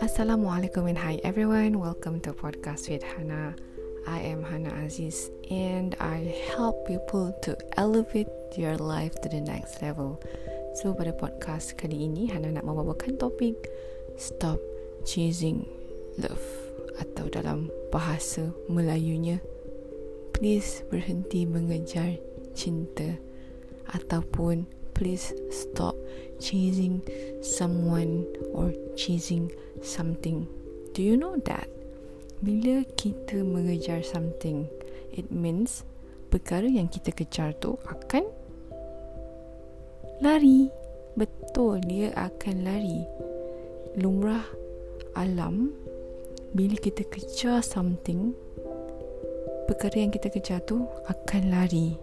Assalamualaikum and hi everyone. Welcome to podcast with Hana. I am Hana Aziz and I help people to elevate your life to the next level. So pada podcast kali ini Hana nak membawakan topik Stop Chasing Love atau dalam bahasa Melayunya Please berhenti mengejar cinta ataupun please stop chasing someone or chasing something. Do you know that? Bila kita mengejar something, it means perkara yang kita kejar tu akan lari. Betul, dia akan lari. Lumrah alam bila kita kejar something, perkara yang kita kejar tu akan lari.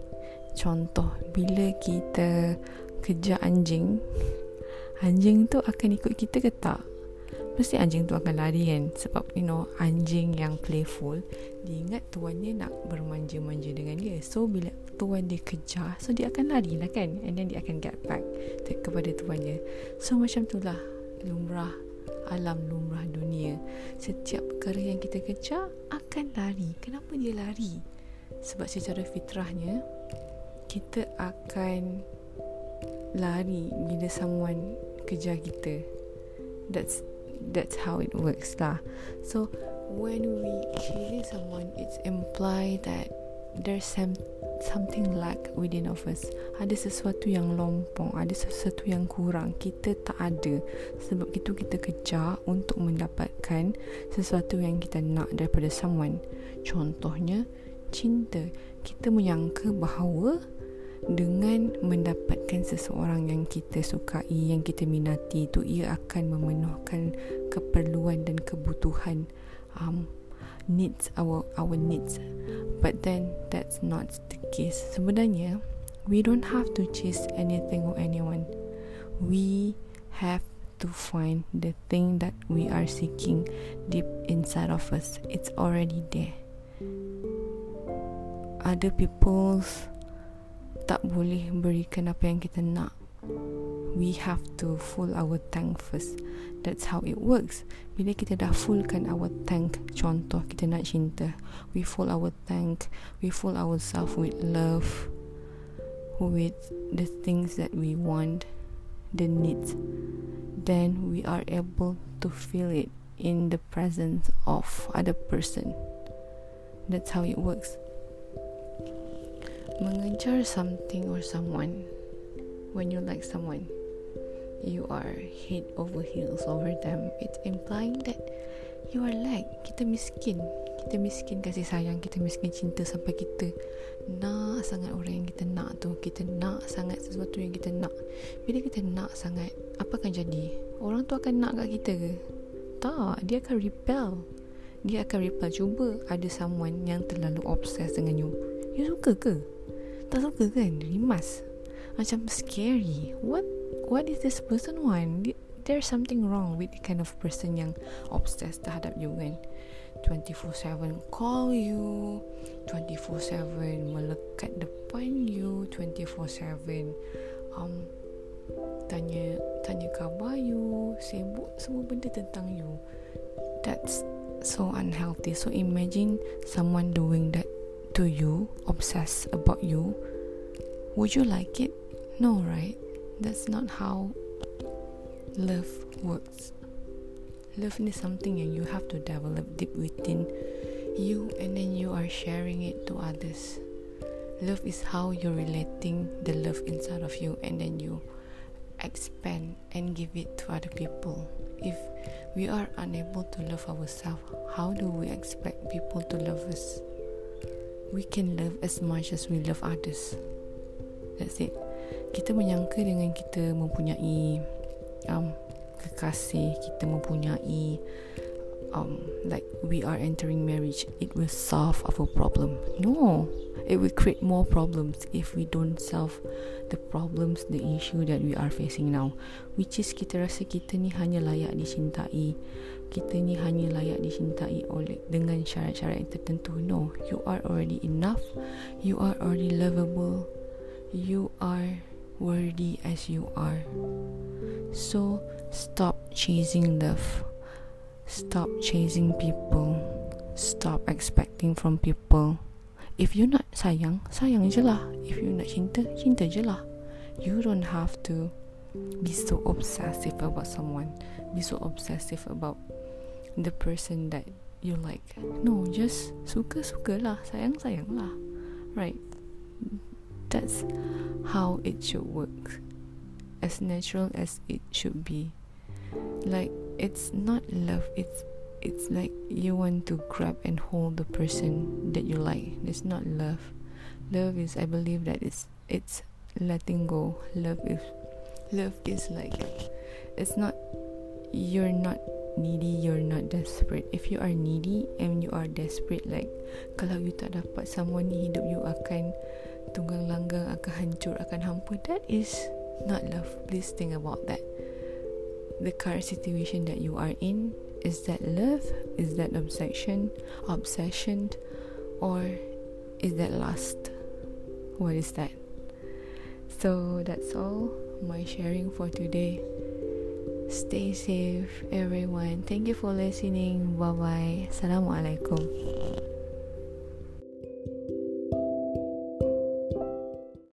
Contoh, bila kita kejar anjing, anjing tu akan ikut kita ke tak? Mesti anjing tu akan lari kan? Sebab you know Anjing yang playful Dia ingat tuannya nak bermanja-manja dengan dia. So bila tuan dia kejar So dia akan lari lah kan? And then dia akan get back to, Kepada tuannya. So macam tu lah Lumrah Alam lumrah dunia. Setiap perkara yang kita kejar Akan lari. Kenapa dia lari? Sebab secara fitrahnya Kita akan Lari Bila someone Kejar kita That's that's how it works lah. So when we chasing someone, it's implied that there's some something lack within of us. Ada sesuatu yang lompong, ada sesuatu yang kurang. Kita tak ada. Sebab itu kita kejar untuk mendapatkan sesuatu yang kita nak daripada someone. Contohnya cinta. Kita menyangka bahawa dengan mendapatkan seseorang yang kita sukai, yang kita minati itu ia akan memenuhkan keperluan dan kebutuhan um, needs our our needs. But then that's not the case. Sebenarnya we don't have to chase anything or anyone. We have to find the thing that we are seeking deep inside of us. It's already there. Other people's tak boleh berikan apa yang kita nak. We have to full our tank first. That's how it works. Bila kita dah fullkan our tank, contoh kita nak cinta, we full our tank, we full ourselves with love, with the things that we want, the needs. Then we are able to feel it in the presence of other person. That's how it works mengejar something or someone when you like someone you are head over heels over them. It's implying that you are like kita miskin. Kita miskin kasih sayang kita miskin cinta sampai kita nak sangat orang yang kita nak tu. Kita nak sangat sesuatu yang kita nak. Bila kita nak sangat apa akan jadi? Orang tu akan nak kat kita ke? Tak dia akan repel dia akan repel cuba ada someone yang terlalu obsessed dengan you. You suka ke tak suka kan? Rimas macam scary. What what is this person want? There's something wrong with the kind of person yang obsessed terhadap you kan? 24/7 call you 24/7 melekat depan you 24/7 um tanya tanya khabar you sibuk semua benda tentang you. That's so unhealthy. So imagine someone doing that to you, obsess about you, would you like it? No, right? That's not how love works. Love is something and you have to develop deep within you and then you are sharing it to others. Love is how you're relating the love inside of you and then you expand and give it to other people. If we are unable to love ourselves, how do we expect people to love us? We can love as much as we love others. That's it. Kita menyangka dengan kita mempunyai um, kekasih, kita mempunyai um, like we are entering marriage, it will solve our problem. No, it will create more problems if we don't solve the problems, the issue that we are facing now. Which is kita rasa kita ni hanya layak dicintai kita ni hanya layak dicintai oleh dengan syarat-syarat yang tertentu. No, you are already enough. You are already lovable. You are worthy as you are. So stop chasing love. Stop chasing people. Stop expecting from people. If you not sayang, sayang je lah. If you not cinta, cinta je lah. You don't have to be so obsessive about someone. Be so obsessive about the person that you like. No, just suka-suka lah. Sayang-sayang lah. Right? That's how it should work. As natural as it should be. Like, it's not love, it's it's like you want to grab and hold the person that you like. It's not love. Love is I believe that it's it's letting go. Love is love is like it's not you're not needy, you're not desperate. If you are needy and you are desperate like kalau you tak dapat someone ni hidup you akan tunggang langgang akan hancur akan hampa that is not love. Please think about that. The current situation that you are in is that love? Is that obsession? Obsession? Or is that lust? What is that? So that's all my sharing for today. Stay safe, everyone. Thank you for listening. Bye bye. Assalamualaikum.